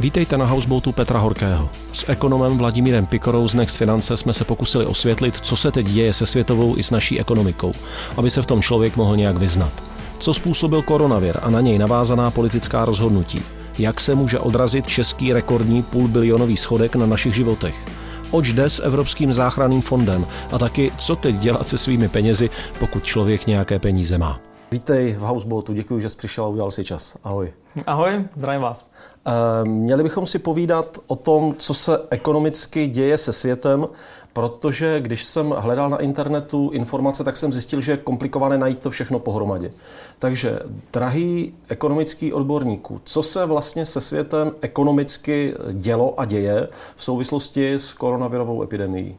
Vítejte na houseboatu Petra Horkého. S ekonomem Vladimírem Pikorou z Next Finance jsme se pokusili osvětlit, co se teď děje se světovou i s naší ekonomikou, aby se v tom člověk mohl nějak vyznat. Co způsobil koronavir a na něj navázaná politická rozhodnutí? Jak se může odrazit český rekordní půlbilionový schodek na našich životech? Oč jde s Evropským záchranným fondem a taky, co teď dělat se svými penězi, pokud člověk nějaké peníze má. Vítej v Houseboatu, děkuji, že jsi přišel a udělal si čas. Ahoj. Ahoj, zdravím vás. Eh, měli bychom si povídat o tom, co se ekonomicky děje se světem, protože když jsem hledal na internetu informace, tak jsem zjistil, že je komplikované najít to všechno pohromadě. Takže, drahý ekonomický odborníků, co se vlastně se světem ekonomicky dělo a děje v souvislosti s koronavirovou epidemií?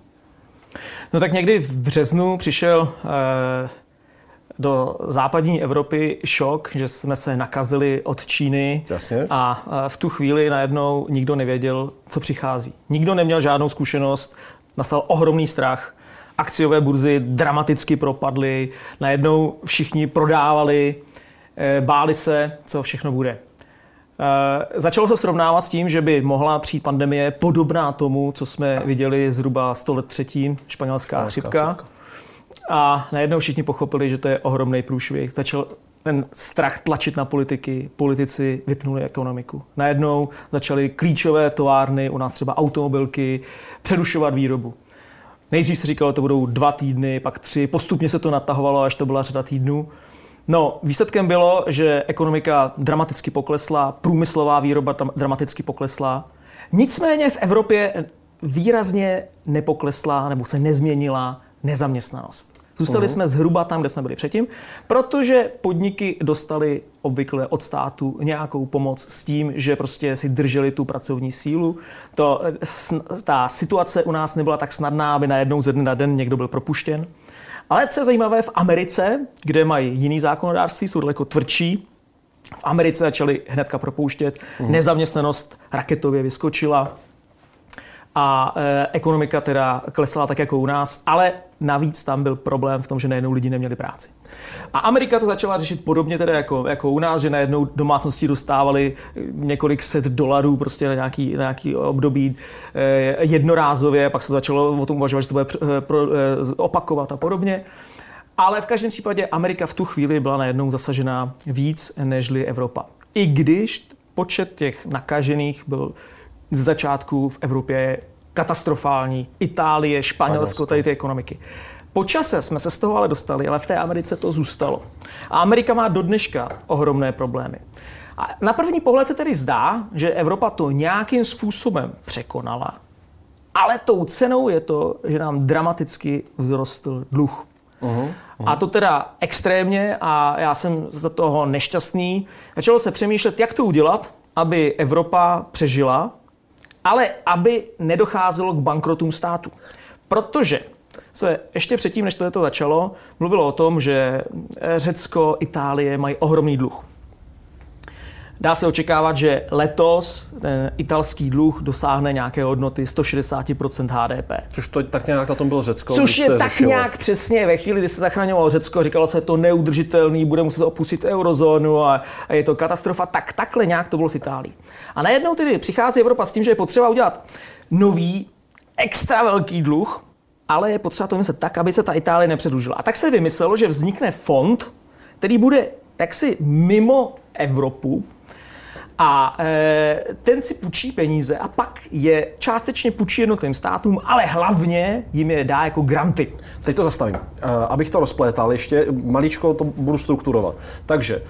No tak někdy v březnu přišel eh, do západní Evropy šok, že jsme se nakazili od Číny Jasně. a v tu chvíli najednou nikdo nevěděl, co přichází. Nikdo neměl žádnou zkušenost, nastal ohromný strach, akciové burzy dramaticky propadly, najednou všichni prodávali, eh, báli se, co všechno bude. Eh, začalo se srovnávat s tím, že by mohla přijít pandemie podobná tomu, co jsme viděli zhruba 100 let předtím, španělská chřipka. chřipka. A najednou všichni pochopili, že to je ohromný průšvih. Začal ten strach tlačit na politiky, politici vypnuli ekonomiku. Najednou začaly klíčové továrny, u nás třeba automobilky, přerušovat výrobu. Nejdřív se říkalo, že to budou dva týdny, pak tři, postupně se to natahovalo, až to byla řada týdnů. No, výsledkem bylo, že ekonomika dramaticky poklesla, průmyslová výroba dramaticky poklesla. Nicméně v Evropě výrazně nepoklesla nebo se nezměnila nezaměstnanost. Zůstali uh-huh. jsme zhruba tam, kde jsme byli předtím, protože podniky dostali obvykle od státu nějakou pomoc s tím, že prostě si drželi tu pracovní sílu. To, ta situace u nás nebyla tak snadná, aby najednou ze dne na den někdo byl propuštěn. Ale co je zajímavé, v Americe, kde mají jiný zákonodárství, jsou daleko tvrdší, v Americe začali hnedka propouštět, uh-huh. nezaměstnanost raketově vyskočila, a e, ekonomika teda klesala tak jako u nás, ale navíc tam byl problém v tom, že najednou lidi neměli práci. A Amerika to začala řešit podobně teda jako, jako u nás, že najednou domácnosti dostávali několik set dolarů prostě na nějaký, na nějaký období e, jednorázově, pak se začalo o tom uvažovat, že to bude e, pro, e, opakovat a podobně. Ale v každém případě Amerika v tu chvíli byla najednou zasažená víc nežli Evropa. I když počet těch nakažených byl z začátku v Evropě katastrofální. Itálie, Španělsko, tady ty ekonomiky. Po čase jsme se z toho ale dostali, ale v té Americe to zůstalo. A Amerika má do dneška ohromné problémy. A na první pohled se tedy zdá, že Evropa to nějakým způsobem překonala, ale tou cenou je to, že nám dramaticky vzrostl dluh. Uh-huh, uh-huh. A to teda extrémně a já jsem za toho nešťastný. Začalo se přemýšlet, jak to udělat, aby Evropa přežila ale aby nedocházelo k bankrotům státu. Protože se ještě předtím, než to začalo, mluvilo o tom, že Řecko, Itálie mají ohromný dluh. Dá se očekávat, že letos ten italský dluh dosáhne nějaké hodnoty 160% HDP. Což to tak nějak na tom bylo Řecko. Což je tak řešilo. nějak přesně ve chvíli, kdy se zachraňovalo Řecko, říkalo se, to neudržitelný, bude muset opustit eurozónu a, a je to katastrofa, tak takhle nějak to bylo s Itálií. A najednou tedy přichází Evropa s tím, že je potřeba udělat nový, extra velký dluh, ale je potřeba to myslet tak, aby se ta Itálie nepředlužila. A tak se vymyslelo, že vznikne fond, který bude jaksi mimo Evropu, a e, ten si půjčí peníze a pak je částečně půjčí jednotlivým státům, ale hlavně jim je dá jako granty. Teď to zastavím. E, abych to rozplétal, ještě maličko to budu strukturovat. Takže e,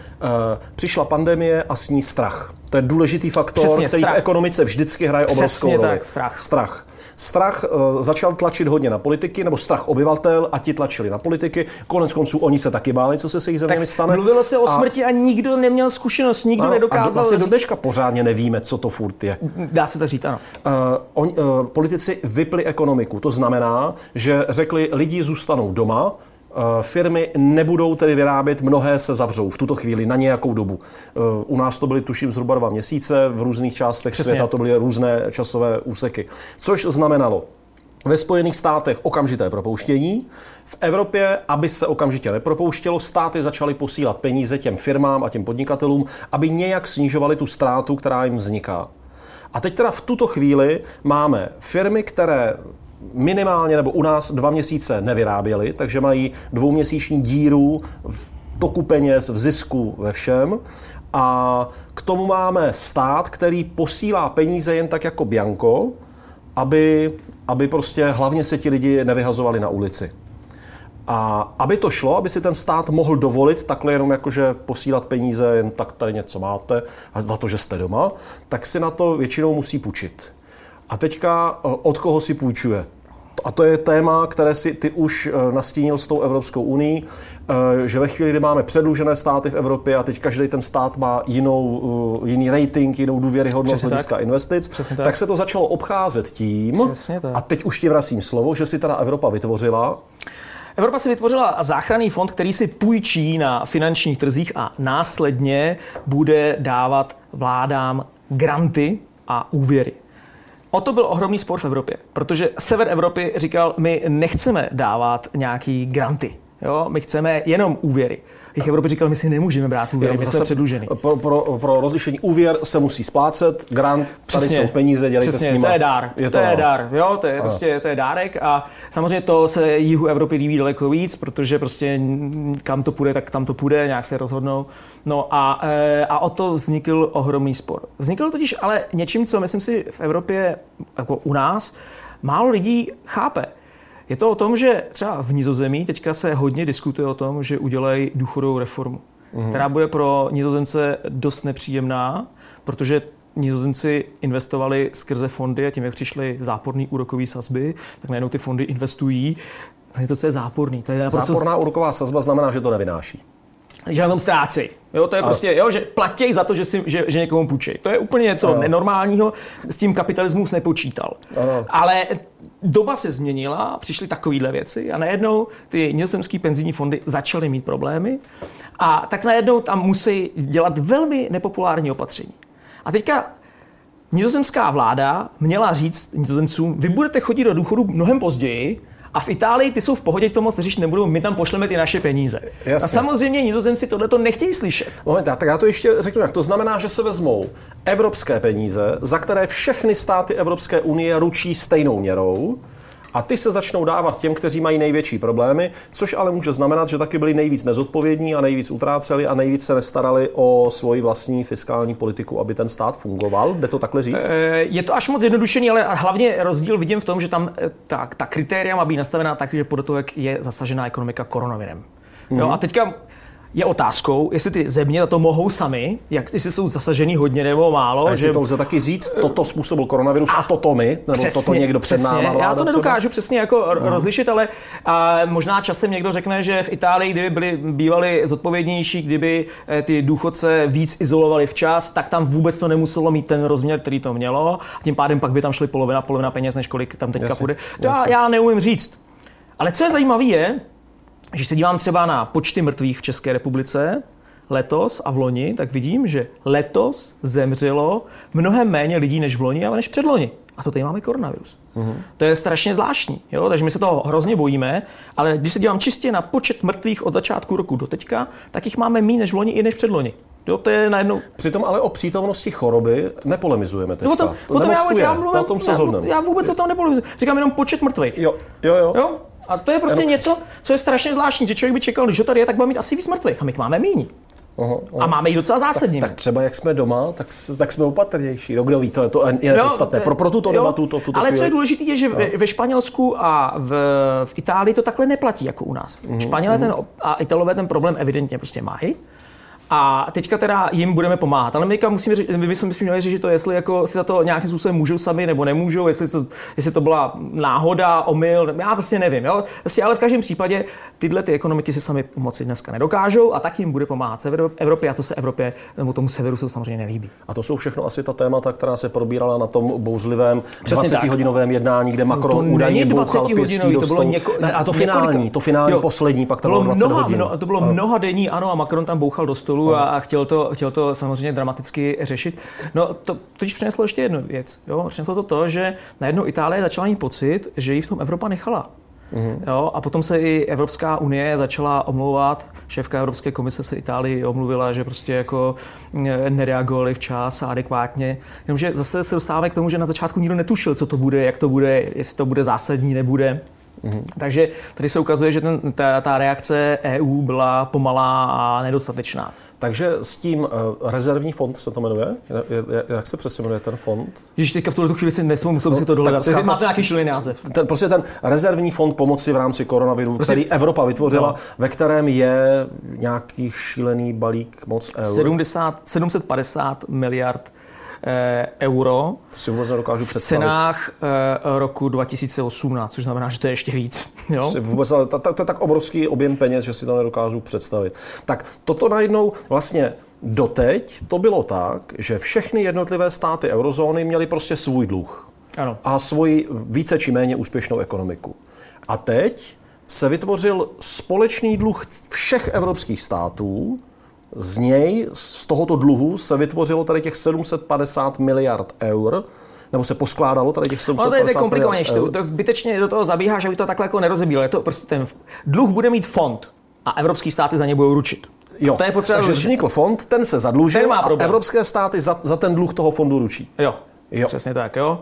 přišla pandemie a s ní strach. To je důležitý faktor, Přesně, který strach. v ekonomice vždycky hraje obrovskou Přesně roli. Tak, strach. strach. Strach uh, začal tlačit hodně na politiky, nebo strach obyvatel a ti tlačili na politiky. Konec konců oni se taky báli, co se s jejich zeměmi stane. Mluvilo se o smrti a, a nikdo neměl zkušenost, nikdo ano, nedokázal. A vlastně do dneška pořádně nevíme, co to furt je. Dá se to říct, ano. Uh, on, uh, politici vypli ekonomiku. To znamená, že řekli, lidi zůstanou doma, Eh, firmy nebudou tedy vyrábět, mnohé se zavřou v tuto chvíli na nějakou dobu. Eh, u nás to byly tuším zhruba dva měsíce, v různých částech Přesně. světa to byly různé časové úseky. Což znamenalo, ve Spojených státech okamžité propouštění. V Evropě, aby se okamžitě nepropouštělo, státy začaly posílat peníze těm firmám a těm podnikatelům, aby nějak snižovali tu ztrátu, která jim vzniká. A teď teda v tuto chvíli máme firmy, které minimálně nebo u nás dva měsíce nevyráběly, takže mají dvouměsíční díru v toku peněz, v zisku, ve všem. A k tomu máme stát, který posílá peníze jen tak jako Bianco, aby, aby prostě hlavně se ti lidi nevyhazovali na ulici. A aby to šlo, aby si ten stát mohl dovolit takhle jenom jakože posílat peníze, jen tak tady něco máte, a za to, že jste doma, tak si na to většinou musí půjčit. A teďka eh, od koho si půjčuje? A to je téma, které si ty už eh, nastínil s tou Evropskou unii, eh, že ve chvíli, kdy máme předlužené státy v Evropě a teď každý ten stát má jinou, jiný rating, jinou důvěryhodnost hlediska investic, Přesně tak. tak. se to začalo obcházet tím, a teď už ti vracím slovo, že si teda Evropa vytvořila Evropa si vytvořila záchranný fond, který si půjčí na finančních trzích a následně bude dávat vládám granty a úvěry. O to byl ohromný spor v Evropě, protože sever Evropy říkal, my nechceme dávat nějaký granty, jo? my chceme jenom úvěry. Jich Evropy říkal, my si nemůžeme brát úvěry, my jsme předluženi. Pro, pro, pro rozlišení úvěr se musí splácet, grant, tady jsou peníze, dělejte Přesně, s nimi. to je dár. Je to, je na vás. dár, jo, to je prostě to je dárek a samozřejmě to se jihu Evropy líbí daleko víc, protože prostě kam to půjde, tak tam to půjde, nějak se rozhodnou. No a, eh, a o to vznikl ohromný spor. Vznikl totiž ale něčím, co myslím si v Evropě, jako u nás, málo lidí chápe. Je to o tom, že třeba v Nizozemí teďka se hodně diskutuje o tom, že udělají důchodovou reformu, mm. která bude pro Nizozemce dost nepříjemná, protože Nizozemci investovali skrze fondy a tím, jak přišly záporné úrokové sazby, tak najednou ty fondy investují. To je to, co je záporný. To je naprosto Záporná úroková sazba znamená, že to nevynáší. Že na tom ztrácí. Jo, to je prostě, jo, že platěj za to, že, si, že, že někomu půjčej. To je úplně něco Ano. nenormálního, s tím kapitalismus nepočítal. Ano. Ale doba se změnila, přišly takovéhle věci a najednou ty nizozemské penzijní fondy začaly mít problémy a tak najednou tam musí dělat velmi nepopulární opatření. A teďka nizozemská vláda měla říct nizozemcům, vy budete chodit do důchodu mnohem později, a v Itálii ty jsou v pohodě, to moc řešit nebudou, my tam pošleme ty naše peníze. Jasně. A samozřejmě nizozemci tohleto nechtějí slyšet. Moment, tak já to ještě řeknu, jak to znamená, že se vezmou evropské peníze, za které všechny státy Evropské unie ručí stejnou měrou, a ty se začnou dávat těm, kteří mají největší problémy, což ale může znamenat, že taky byli nejvíc nezodpovědní a nejvíc utráceli a nejvíc se nestarali o svoji vlastní fiskální politiku, aby ten stát fungoval. Jde to takhle říct? Eh, Je to až moc zjednodušený, ale hlavně rozdíl vidím v tom, že tam eh, ta, ta kritéria má být nastavená tak, že podle toho, jak je zasažená ekonomika koronavirem. Jo, Mhm. a teďka je otázkou, jestli ty země na to mohou sami, jak jestli jsou zasažený hodně nebo málo. A jestli to lze taky říct, toto způsobil koronavirus a toto my, nebo toto někdo před přesně. náma Já vláda to třeba? nedokážu přesně jako uh rozlišit, ale a možná časem někdo řekne, že v Itálii, kdyby byli bývali zodpovědnější, kdyby eh, ty důchodce víc izolovali včas, tak tam vůbec to nemuselo mít ten rozměr, který to mělo. A tím pádem pak by tam šly polovina, polovina peněz, než kolik tam teďka Jasně, půjde. To já, já neumím říct. Ale co je zajímavé je, že se dívám třeba na počty mrtvých v České republice letos a v loni, tak vidím, že letos zemřelo mnohem méně lidí než v loni, ale než předloni. A to tady máme koronavirus. Uh-huh. To je strašně zvláštní, jo? takže my se toho hrozně bojíme, ale když se dívám čistě na počet mrtvých od začátku roku do teďka, tak jich máme méně než v loni i než předloni. Jo, to je najednou... Přitom ale o přítomnosti choroby nepolemizujeme teďka. No, o tom, to o tom já, vůbec, já, na mluvím, tom se já, já vůbec o tom nepoluji. Říkám jenom počet mrtvých. Jo, jo, jo. Jo? A to je prostě něco, co je strašně zvláštní, že člověk by čekal, když ho tady je, tak bude mít asi víc mrtvých. A my máme méně. Aha, aha. A máme jich docela zásadní. Tak třeba jak jsme doma, tak, tak jsme opatrnější. No kdo ví, to, to je nepodstatné. Pro, pro tuto jo, debatu to tuto Ale co je chvíli- důležité, je, že ve, ve Španělsku a v, v Itálii to takhle neplatí jako u nás. Mhm, Mm-hmm. Španělé ten, a Italové ten problém evidentně prostě mají. A teďka teda jim budeme pomáhat. Ale my, musíme, my bychom měli říct, že to jestli jako si za to nějakým způsobem můžou sami nebo nemůžou, jestli, to, jestli to byla náhoda, omyl, já prostě nevím. Jo? Prostě, ale v každém případě tyhle ty ekonomiky si sami pomoci dneska nedokážou a tak jim bude pomáhat sever Evropě a to se Evropě nebo tomu severu se to samozřejmě nelíbí. A to jsou všechno asi ta témata, která se probírala na tom bouřlivém Přesně tak. 20-hodinovém jednání, kde Macron to údajně bouchal 20 pěstí do to bylo stolu. něko, ne, a to několika- finální, to finální Jo. poslední, pak to bylo bylo 20 mnoha, hodin. mno, to bylo Ano. mnoha denní, ano, a Macron tam bouchal do stolu a, a chtěl, to, chtěl to samozřejmě dramaticky řešit. No, to totiž přineslo ještě jednu věc. Jo? Přineslo to to, že najednou Itálie začala mít pocit, že ji v tom Evropa nechala. Mm-hmm. Jo, a potom se i Evropská unie začala omlouvat. Šéfka Evropské komise se Itálii omluvila, že prostě jako eh, nereagovali včas a adekvátně. Jenomže zase se dostáváme k tomu, že na začátku nikdo netušil, co to bude, jak to bude, jestli to bude zásadní, nebude. Mm-hmm. Takže tady se ukazuje, že ten, ta, ta reakce EU byla pomalá a nedostatečná. Takže s tím uh, rezervní fond se to jmenuje? Jak, se přesně jmenuje ten fond? Když teďka v tuhle chvíli si nesmím, musel no, si to dohledat. Takže má to nějaký šilý název. Ten, prostě ten rezervní fond pomoci v rámci koronaviru, prostě, který Evropa vytvořila, no. ve kterém je nějaký šílený balík moc eur. 70, 750 miliard euro. To si vůbec nedokážu představit. V cenách eh, roku 2018, což znamená, že to je ještě víc. Jo? Vůbec, to, to, to je tak obrovský objem peněz, že si to nedokážu představit. Tak toto najednou vlastně Doteď to bylo tak, že všechny jednotlivé státy eurozóny měly prostě svůj dluh. Ano. A svoji více či méně úspěšnou ekonomiku. A teď se vytvořil společný dluh všech evropských států, z něj, z tohoto dluhu, se vytvořilo tady těch 750 miliard eur, nebo se poskládalo tady těch 750 miliard. to je komplikovanější. To, to zbytečně do toho zabíhá, že by to takhle jako nerozebílo. Je to prostě ten dluh bude mít fond a evropský státy za ně budou ručit. Jo, to je potřeba takže vznikl fond, ten se zadlužil ten má a evropské státy za, za ten dluh toho fondu ručí. Jo, jo. přesně tak, jo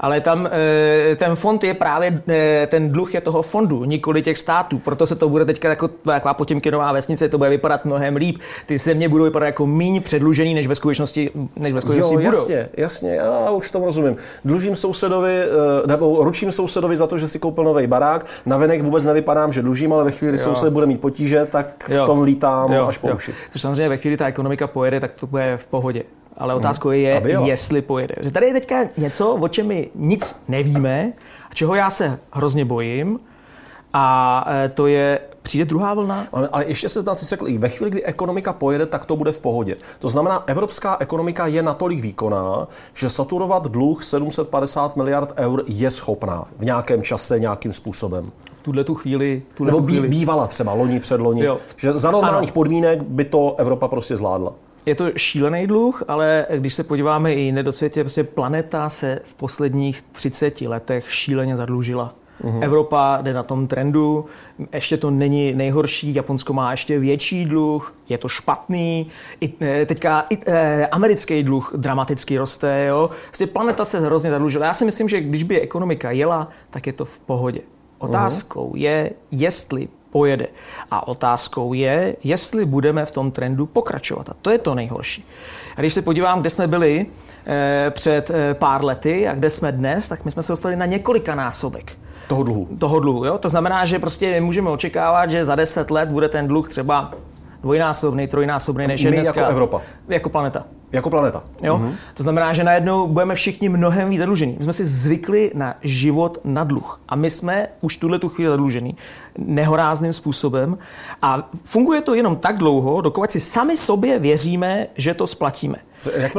ale tam eh, ten fond je právě, eh, ten dluh je toho fondu, nikoli těch států. Proto se to bude teďka jako taková potěmkinová vesnice, to bude vypadat mnohem líp. Ty země budou vypadat jako méně předlužený, než ve skutečnosti, než ve skutečnosti jo, budou. Jasně, jasně, já už tomu rozumím. Dlužím sousedovi, eh, nebo ručím sousedovi za to, že si koupil nový barák. Na venek vůbec nevypadám, že dlužím, ale ve chvíli, kdy soused bude mít potíže, tak v jo. tom lítám jo, až po uši. Což samozřejmě ve chvíli ta ekonomika pojede, tak to bude v pohodě ale otázkou je, jestli pojede. Že tady je teďka něco, o čem my nic nevíme, a čeho já se hrozně bojím, a e, to je, přijde druhá vlna? Ale, ale ještě se tam řekl, i ve chvíli, kdy ekonomika pojede, tak to bude v pohodě. To znamená, evropská ekonomika je natolik výkonná, že saturovat dluh 750 miliard eur je schopná v nějakém čase, nějakým způsobem. V tuhle tu chvíli... Tuhle Nebo chvíli. bývala třeba loni, předloni. Jo. Že za normálních ano. podmínek by to Evropa prostě zvládla je to šílený dluh, ale když se podíváme i jinde do světě, prostě planeta se v posledních 30 letech šíleně zadlužila. Uhum. Evropa jde na tom trendu, ještě to není nejhorší, Japonsko má ještě větší dluh, je to špatný, I, eh, teďka i, e, americký dluh dramaticky roste, jo. Vlastně planeta se hrozně zadlužila. Já si myslím, že když by ekonomika jela, tak je to v pohodě. Otázkou uhum. je, jestli pojede. A otázkou je, jestli budeme v tom trendu pokračovat. A to je to nejhorší. A když se podívám, kde jsme byli eh, před eh, pár lety a kde jsme dnes, tak my jsme se dostali na několika násobek. Toho dluhu. Toho dluhu, jo? To znamená, že prostě můžeme očekávat, že za deset let bude ten dluh třeba dvojnásobný, trojnásobný než je dneska. jako Evropa. Jako planeta. Jako planeta. Jo? Mm-hmm. To znamená, že najednou budeme všichni mnohem víc zadlužení. My jsme si zvykli na život na dluh. A my jsme už tuhle tu chvíli zadlužení nehorázným způsobem. A funguje to jenom tak dlouho, dokud si sami sobě věříme, že to splatíme.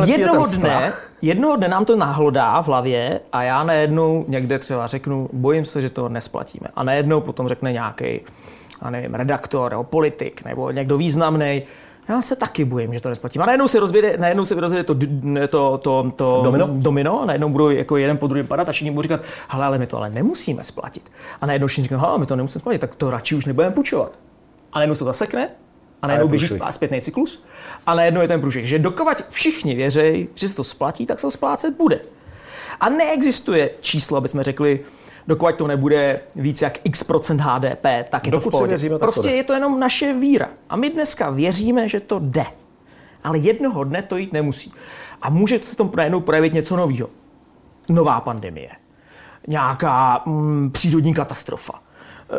Jednoho dne, jednoho dne nám to nahlodá v hlavě a já najednou někde třeba řeknu, bojím se, že to nesplatíme. A najednou potom řekne nějaký a nevím, redaktor nebo politik nebo někdo významný, já se taky bojím, že to nesplatím. A najednou se rozběde, najednou se rozběde to, to, to, to domino? domino, najednou budou jako jeden po druhém padat a všichni budou říkat, hele, ale my to ale nemusíme splatit. A najednou všichni říkají, hele, my to nemusíme splatit, tak to radši už nebudeme půjčovat. A najednou se to zasekne a najednou běží zpětný cyklus a najednou je ten průšvih. Že dokovat všichni věří, že se to splatí, tak se to splácet bude. A neexistuje číslo, aby jsme řekli, dokud to nebude víc jak x procent HDP, tak je Dokud to v pohodě. Věříme, prostě je to jenom naše víra. A my dneska věříme, že to jde. Ale jednoho dne to jít nemusí. A může se tom najednou projevit něco nového. Nová pandemie. Nějaká mm, přírodní katastrofa.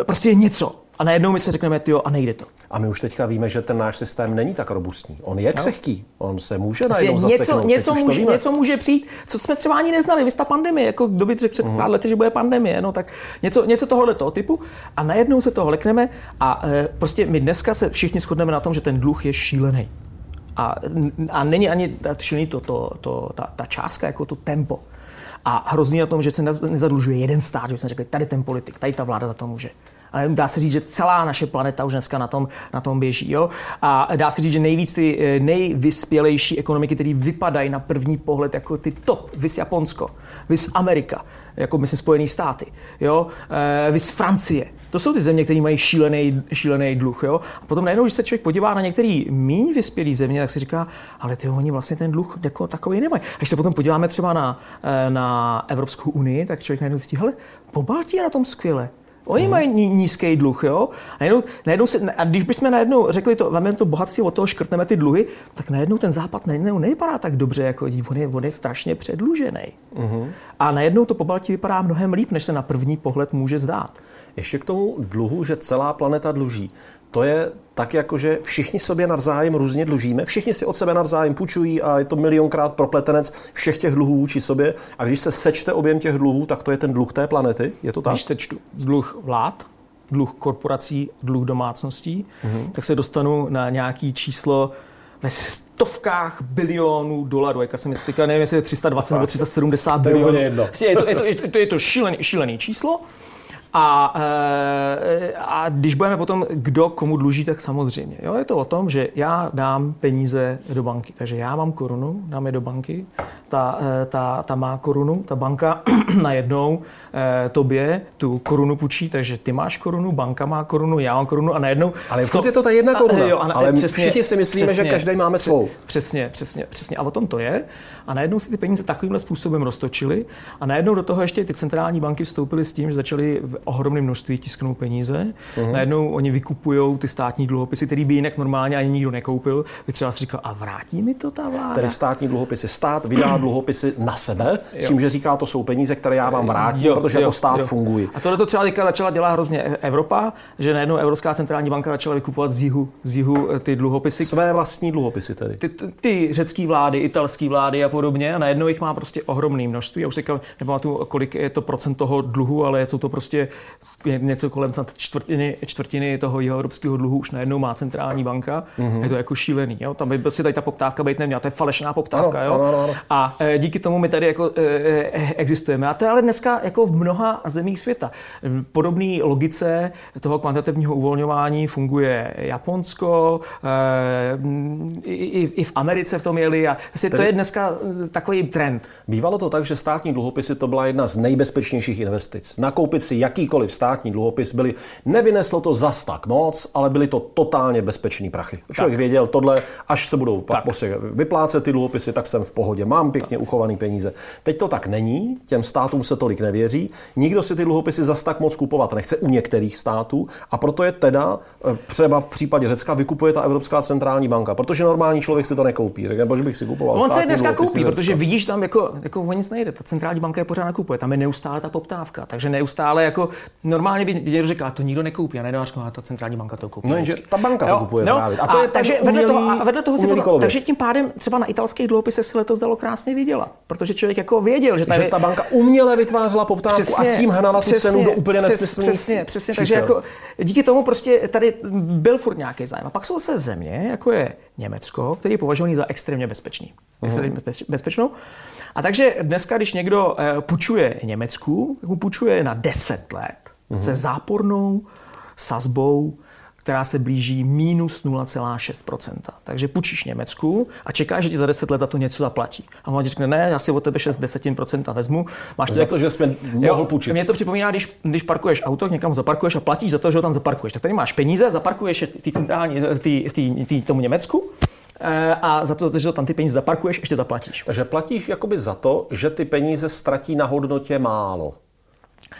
E, prostě něco a najednou my si řekneme, jo, a nejde to. A my už teďka víme, že ten náš systém není tak robustní. On je křehký, on se může najednou něco, zaseknout. Něco může, něco může přijít, co jsme třeba ani neznali. Vy ta pandemie, jako kdo by řekl před uh-huh. pár lety, že bude pandemie, no tak něco, něco tohohle toho typu. A najednou se toho lekneme a e, prostě my dneska se všichni shodneme na tom, že ten dluh je šílený. A, a není ani šílený to, to, to, ta, ta částka, jako to tempo. A hrozný na tom, že se nezadlužuje jeden stát, že jsme řekli, tady ten politik, tady ta vláda za to může Ale dá se říct, že celá naše planeta už dneska na tom, na tom běží. Jo? A dá se říct, že nejvíc ty eh, nejvyspělejší ekonomiky, které vypadají na první pohled jako ty top, vys Japonsko, vys Amerika, jako myslím Spojené státy, jo? E, vys Francie. To jsou ty země, které mají šílený, šílený dluh. Jo? A potom najednou, když se člověk podívá na některé méně vyspělé země, tak si říká, ale ty oni vlastně ten dluh jako takový nemají. A když se potom podíváme třeba na, eh, na Evropskou unii, tak člověk najednou zjistí, hele, po Baltii je na tom skvěle. Oni hmm. mají nízký dluh, jo? A, najednou, najednou se, a když bychom najednou řekli to, máme to bohatství, od toho škrtneme ty dluhy, tak najednou ten západ najednou nevypadá tak dobře, jako on je, on je strašně předlužený. Hmm. A najednou to po Baltii vypadá mnohem líp, než se na první pohled může zdát. Ještě k tomu dluhu, že celá planeta dluží. To je tak, jako že všichni sobě navzájem různě dlužíme, všichni si od sebe navzájem půjčují a je to milionkrát propletenec všech těch dluhů vůči sobě. A když se sečte objem těch dluhů, tak to je ten dluh té planety. Je to tak? Když sečtu dluh vlád, dluh korporací, dluh domácností, mm-hmm. tak se dostanu na nějaký číslo ve stovkách bilionů dolarů. Jak jsem říkal, nevím, jestli je 320 nebo 370 bilionů. Je to, je to, je to, je to, je to šílený, šílený číslo. A, e, a když budeme potom, kdo komu dluží, tak samozřejmě. Jo, je to o tom, že já dám peníze do banky. Takže já mám korunu, dám je do banky, ta, e, ta, ta má korunu, ta banka najednou e, tobě tu korunu půjčí, takže ty máš korunu, banka má korunu, já mám korunu a najednou... Ale to, je to ta jedna koruna, a, jo, a, ale přesně, všichni si myslíme, přesně, že každý máme svou. Přesně, přesně, přesně. A o tom to je. A najednou si ty peníze takovýmhle způsobem roztočily a najednou do toho ještě ty centrální banky vstoupily s tím, že začaly v ohromném množství tisknout peníze. Uh-huh. Najednou oni vykupují ty státní dluhopisy, které by jinak normálně ani nikdo nekoupil. Vy třeba si říkal, a vrátí mi to ta vláda? Tedy státní dluhopisy. Stát vydá dluhopisy na sebe, s tím, že říká, to jsou peníze, které já vám vrátím, jo, protože jo, jako stát jo. fungují. A tohle to třeba teďka začala dělat hrozně Evropa, že najednou Evropská centrální banka začala vykupovat z jihu, z jihu eh, ty dluhopisy. Své vlastní dluhopisy tedy. Ty, ty, řecké vlády, italské vlády a podobně. A najednou jich má prostě ohromné množství. Já už si nepamatuju, kolik je to procent toho dluhu, ale jsou to prostě něco kolem čtvrtiny, čtvrtiny toho jeho evropského dluhu už najednou má centrální banka. Mm-hmm. Je to jako šílený. Jo? Tam by prostě tady ta poptávka být neměla. To je falešná poptávka. Ano, jo? Ano, ano. A e, díky tomu my tady jako e, e, existujeme. A to je ale dneska jako v mnoha zemích světa. V podobné logice toho kvantitativního uvolňování funguje Japonsko, e, i, i v Americe v tom jeli. A vlastně to je dneska takový trend. Bývalo to tak, že státní dluhopisy to byla jedna z nejbezpečnějších investic. Nakoupit si jakýkoliv státní dluhopis byly, nevyneslo to zas tak moc, ale byly to totálně bezpečný prachy. Člověk tak. věděl tohle, až se budou pak vyplácet ty dluhopisy, tak jsem v pohodě, mám pěkně tak. uchovaný peníze. Teď to tak není, těm státům se tolik nevěří, nikdo si ty dluhopisy zas tak moc kupovat nechce u některých států a proto je teda eh, třeba v případě Řecka vykupuje ta Evropská centrální banka, protože normální člověk si to nekoupí. Řekne, proč bych si kupoval On se dneska koupí, protože vidíš tam jako, jako o nic nejde. Ta centrální banka je pořád nakupuje, tam je neustále ta poptávka. Takže neustále jako normálně by někdo říká, to nikdo nekoupí. A najednou říká, ta centrální banka to koupí. No jenže ta banka jo, to kupuje no, právě. A to a je takže umělý, vedle toho, a vedle toho si bylo, takže tím pádem třeba na italských dluhopisech se letos dalo krásně vydělat. Protože člověk jako věděl, že, tady, že ta banka uměle vytvářela poptávku přesně, a tím hnala tu cenu do úplně nesmyslných Přesně, přesně. Takže jako díky tomu prostě tady byl furt nějaký zájem. A pak jsou se země, jako je Německo, který je považovaný za extrémně bezpečný. Uh-huh. Extrémně bezpečnou. A takže dneska, když někdo eh, půjčuje Německu, tak mu půjčuje na 10 let uh-huh. se zápornou sazbou, která se blíží minus 0,6%. Takže půjčíš Německu a čekáš, že ti za 10 let to něco zaplatí. A on řekne, ne, já si od tebe 6 desetin vezmu. Máš za to, že jsme mohl půjčit. Mě to připomíná, když, když parkuješ auto, někam zaparkuješ a platíš za to, že ho tam zaparkuješ. Tak tady máš peníze, zaparkuješ je v centrální, tý, tý, tý, tomu Německu a za to, že tam ty peníze zaparkuješ, ještě zaplatíš. Takže platíš jakoby za to, že ty peníze ztratí na hodnotě málo.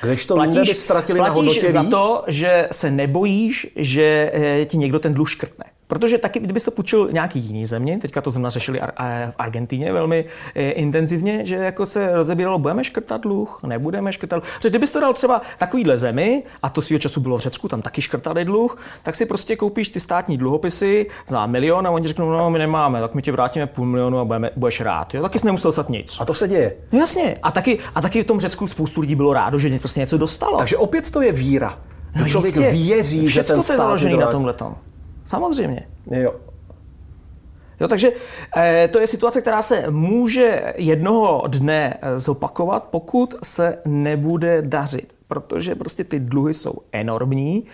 Když to platíš, by ztratili platíš na hodnotě za víc? to, že se nebojíš, že eh, ti někdo ten dluh škrtne. Protože taky, kdybyste to půjčil nějaký jiný země, teďka to zrovna řešili v Argentíně velmi eh, intenzivně, že jako se rozebíralo, budeme škrtat dluh, nebudeme škrtat dluh. Protože kdybyste to dal třeba takovýhle zemi, a to svého času bylo v Řecku, tam taky škrtali dluh, tak si prostě koupíš ty státní dluhopisy za milion a oni řeknou, no my nemáme, tak my ti vrátíme půl milionu a budeme, budeš rád. Jo? Taky jsi nemusel stát nic. A to se děje. No jasně. A taky, a taky v tom Řecku spoustu lidí bylo rádo, že prostě něco dostalo. Takže opět to je víra. No člověk jistě. věří, že ten stát je založený na tomhle. Samozřejmě. Jo. Jo, takže e, to je situace, která se může jednoho dne eh, zopakovat, pokud se nebude dařit protože prostě ty dluhy jsou enormní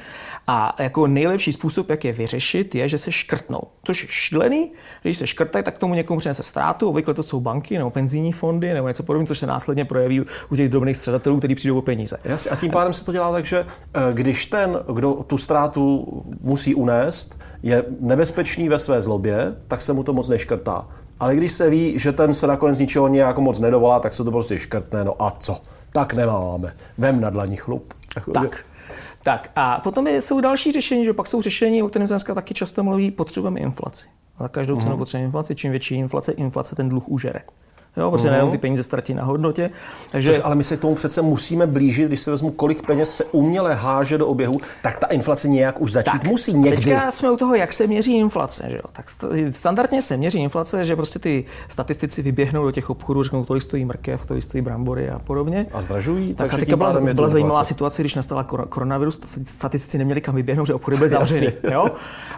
a jako nejlepší způsob, jak je vyřešit, je, že se škrtnou. Což je šílený, když se škrtají, tak tomu někomu přinese ztrátu, obvykle to jsou banky nebo penzijní fondy nebo něco podobného, což se následně projeví u těch drobných středatelů, kteří přijdou o peníze. Jasně, a tím pádem se to dělá tak, že eh, když ten, kdo tu ztrátu musí unést, je nebezpečný ve své zlobě, tak se mu to moc neškrtá. Ale když se ví, že ten se nakonec ničeho nějak moc nedovolá, tak se to prostě škrtne. No a co? Tak nemáme. Vem na dlaní chlup. Tak. Tak a potom jsou další řešení, že pak jsou řešení, o kterém dneska taky často mluví, potřebujeme inflaci. Za každou cenu mm. potřebujeme inflaci. Čím větší inflace, inflace ten dluh užere. Jo, protože uh-huh. najednou ty peníze ztratí na hodnotě. Takže... Což, ale my se k tomu přece musíme blížit, když se vezmu, kolik peněz se uměle háže do oběhu, tak ta inflace nějak už začít tak, musí někdy. Teďka jsme u toho, jak se měří inflace. Že jo? Tak standardně se měří inflace, že prostě ty statistici vyběhnou do těch obchodů, řeknou, kolik stojí mrkev, kolik stojí brambory a podobně. A zdražují. Tak a teďka byla, byla zajímavá situace, když nastala koronavirus, statistici neměli kam vyběhnout, že obchody byly zavřeny.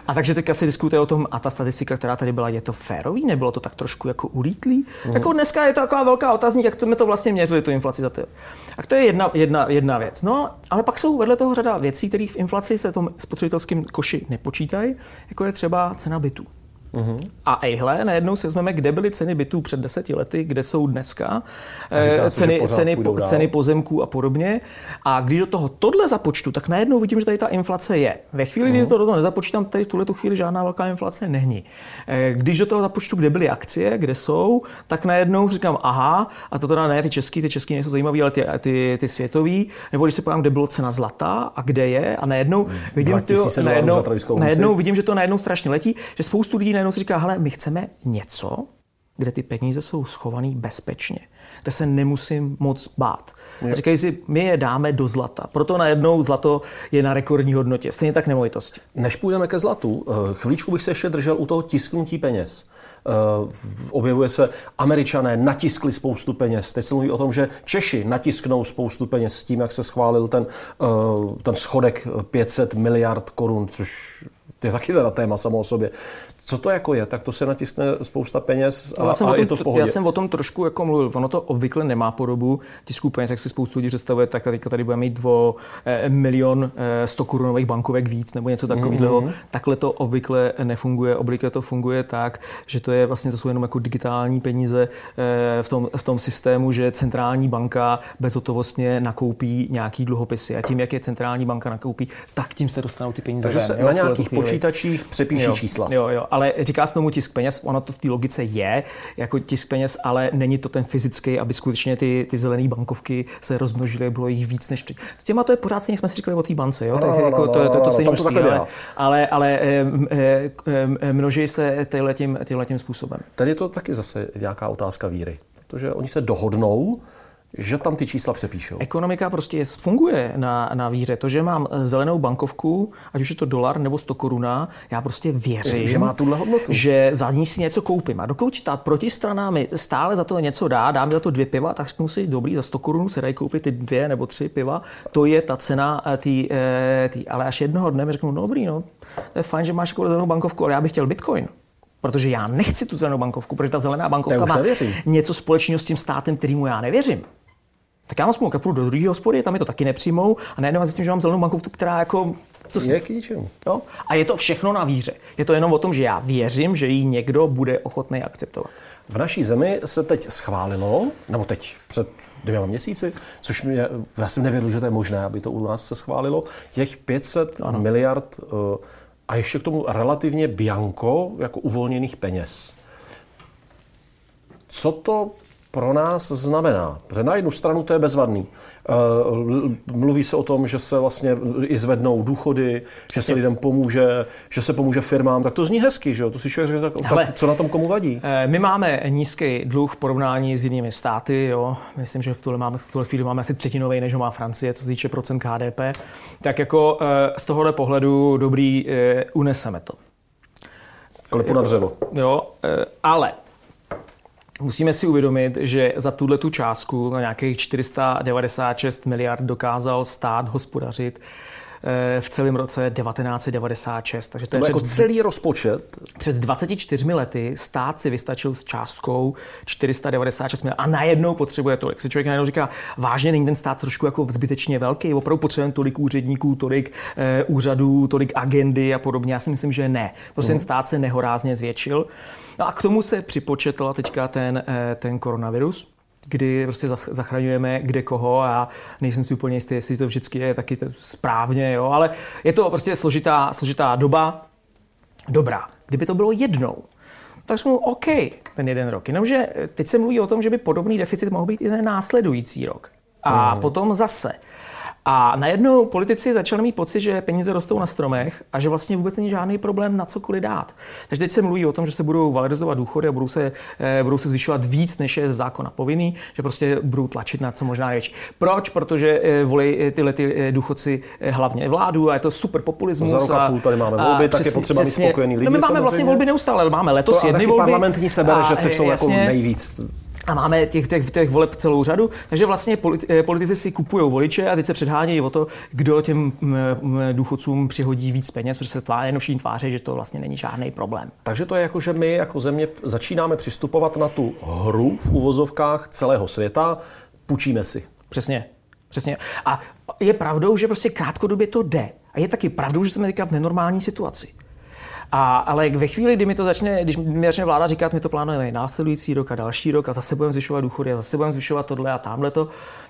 A takže teďka se diskutuje o tom, a ta statistika, která tady byla, je to férový, nebylo to tak trošku jako ulítlý? Uh-huh. Jako dneska je to taková velká otázník, jak jsme to vlastně měřili, tu inflaci za ty. A to je jedna, jedna, jedna věc. No, ale pak jsou vedle toho řada věcí, které v inflaci se tom spotřebitelském koši nepočítají, jako je třeba cena bytů. Uhum. A ejhle, najednou si vezmeme, kde byly ceny bytů před deseti lety, kde jsou dneska, eh, ceny, ceny, po, ceny pozemků a podobně. A když do toho tohle započtu, tak najednou vidím, že tady ta inflace je. Ve chvíli, kdy to do toho nezapočítám, tady v tuhle chvíli žádná velká inflace není. Eh, když do toho započtu, kde byly akcie, kde jsou, tak najednou říkám, aha, a to teda ne ty český, ty český nejsou zajímavé, ale ty, ty, ty světový, nebo když se podívám, kde bylo cena zlata a kde je, a najednou vidím, tyjo, najednou, najednou vidím, že to najednou strašně letí, že spoustu lidí najednou si říká, hele, my chceme něco, kde ty peníze jsou schované bezpečně, kde se nemusím moc bát. A říkají si, my je dáme do zlata. Proto najednou zlato je na rekordní hodnotě. Stejně tak nemovitosti. Než půjdeme ke zlatu, eh, chvíličku bych se ještě držel u toho tisknutí peněz. Eh, objevuje se, američané natiskli spoustu peněz. Teď se mluví o tom, že Češi natisknou spoustu peněz s tím, jak se schválil ten, eh, ten schodek 500 miliard korun, což je taky teda téma samo o sobě. Co to jako je? Tak to se natiskne spousta peněz a, já jsem a tom, je to v pohodě. Já jsem o tom trošku jako mluvil. Ono to obvykle nemá podobu tisku peněz, jak si spoustu lidí představuje, tak tady, tady bude mít dvo, eh, milion eh, 100 korunových bankovek víc nebo něco takového. Mm-hmm. Takhle to obvykle nefunguje. Obvykle to funguje tak, že to je vlastně to jsou jenom jako digitální peníze eh, v, tom, v tom systému, že centrální banka bezhotovostně nakoupí nějaký dluhopisy. A tím, jak je centrální banka nakoupí, tak tím se dostanou ty peníze. Takže ven, se jo, na nějakých počítačích přepíší jo, čísla. Jo, jo, ale říká se tomu tisk peněz, ono to v té logice je jako tisk peněz, ale není to ten fyzický, aby skutečně ty, ty zelené bankovky se rozmnožily, bylo jich víc než. S těma to je pořád stejně, jsme si říkali o té bance, jo? No, tak, no, jako, no, to, to, to, to stejně množství, ale, ale, ale množí se tímhle tím způsobem. Tady je to taky zase nějaká otázka víry, protože oni se dohodnou, že tam ty čísla přepíšou. Ekonomika prostě je, funguje na, na víře. To, že mám zelenou bankovku, ať už je to dolar nebo 100 koruna, já prostě věřím, že, má tuhle hodnotu. že za ní si něco koupím. A dokud ta protistrana mi stále za to něco dá, dá mi za to dvě piva, tak řeknu si, dobrý, za 100 korun se dají koupit ty dvě nebo tři piva, to je ta cena eh, tý, eh, tý. Ale až jednoho dne mi řeknu, no dobrý, no, to je fajn, že máš zelenou bankovku, ale já bych chtěl bitcoin. Protože já nechci tu zelenou bankovku, protože ta zelená bankovka má něco společného s tím státem, kterýmu já nevěřím. Tak já mám smlouvu, půjdu do druhé hospody, tam je to taky nepřijmou a najednou zjistím, že mám zelenou bankovku, která jako co je k ničemu. Jo? A je to všechno na víře. Je to jenom o tom, že já věřím, že ji někdo bude ochotný akceptovat. V naší zemi se teď schválilo, nebo teď před dvěma měsíci, což mě, já jsem nevěděl, že to je možné, aby to u nás se schválilo, těch 500 ano. miliard uh, a ještě k tomu relativně bianko jako uvolněných peněz. Co to pro nás znamená. Protože na jednu stranu to je bezvadný. Eh, mluví se o tom, že se vlastně i zvednou důchody, že se lidem pomůže, že se pomůže firmám, tak to zní hezky, že jo? To si člověk řekne, tak, Hele, tak co na tom komu vadí? Eh, my máme nízký dluh v porovnání s jinými státy, jo? Myslím, že v tuhle, máme, v tuhle chvíli máme asi třetinový, než ho má Francie, co se týče procent HDP. Tak jako eh, z tohohle pohledu dobrý, uneseme to. Klepu na dřevo. Jo, ale Musíme si uvědomit, že za tuhle tu částku na nějakých 496 miliard dokázal stát hospodařit v celém roce 1996. Takže to, to je jako celý rozpočet? Před 24 lety stát si vystačil s částkou 496 milionů a najednou potřebuje tolik. Si člověk najednou říká, vážně není ten stát trošku jako zbytečně velký, opravdu potřebujeme tolik úředníků, tolik eh, úřadů, tolik agendy a podobně. Já si myslím, že ne. Prostě ten stát se nehorázně zvětšil. No a k tomu se připočetla teďka ten, eh, ten koronavirus kdy prostě zachraňujeme kde koho a nejsem si úplně jistý, jestli to vždycky je taky správně, jo, ale je to prostě složitá, složitá doba. Dobrá, kdyby to bylo jednou, tak řeknu OK, ten jeden rok. Jenomže teď se mluví o tom, že by podobný deficit mohl být i ten následující rok. A mm. potom zase. A najednou politici začali mít pocit, že peníze rostou na stromech a že vlastně vůbec není žádný problém na cokoliv dát. Takže teď se mluví o tom, že se budou valorizovat důchody a budou se, eh, budou se zvyšovat víc, než je z zákona povinný, že prostě budou tlačit na co možná větší. Proč? Protože eh, volí eh, tyhle ty důchodci hlavně vládu a je to super populismus. Za rok a půl tady máme volby, tak je potřeba mít spokojený lidi. No my máme samozřejmě. vlastně volby neustále, máme letos jedny volby. parlamentní sebere, že ty jsou jako nejvíc a máme těch, těch, těch voleb celou řadu, takže vlastně eh, politici si kupují voliče a teď se předhánějí o to, kdo těm důchodcům přihodí víc peněz, protože se tváří, jenom všichni tváří, že to vlastně není žádný problém. Takže to je jako, že my jako země začínáme přistupovat na tu hru v uvozovkách celého světa, půjčíme si. Přesně. Přesně. A je pravdou, že prostě krátkodobě to jde. A je taky pravdou, že jsme teďka v nenormální situaci. A, ale ve chvíli, kdy mi to začne, když mi začne vláda říkat, my to plánujeme následující rok a další rok a zase budeme zvyšovat důchody a zase budeme zvyšovat tohle a tamhle to,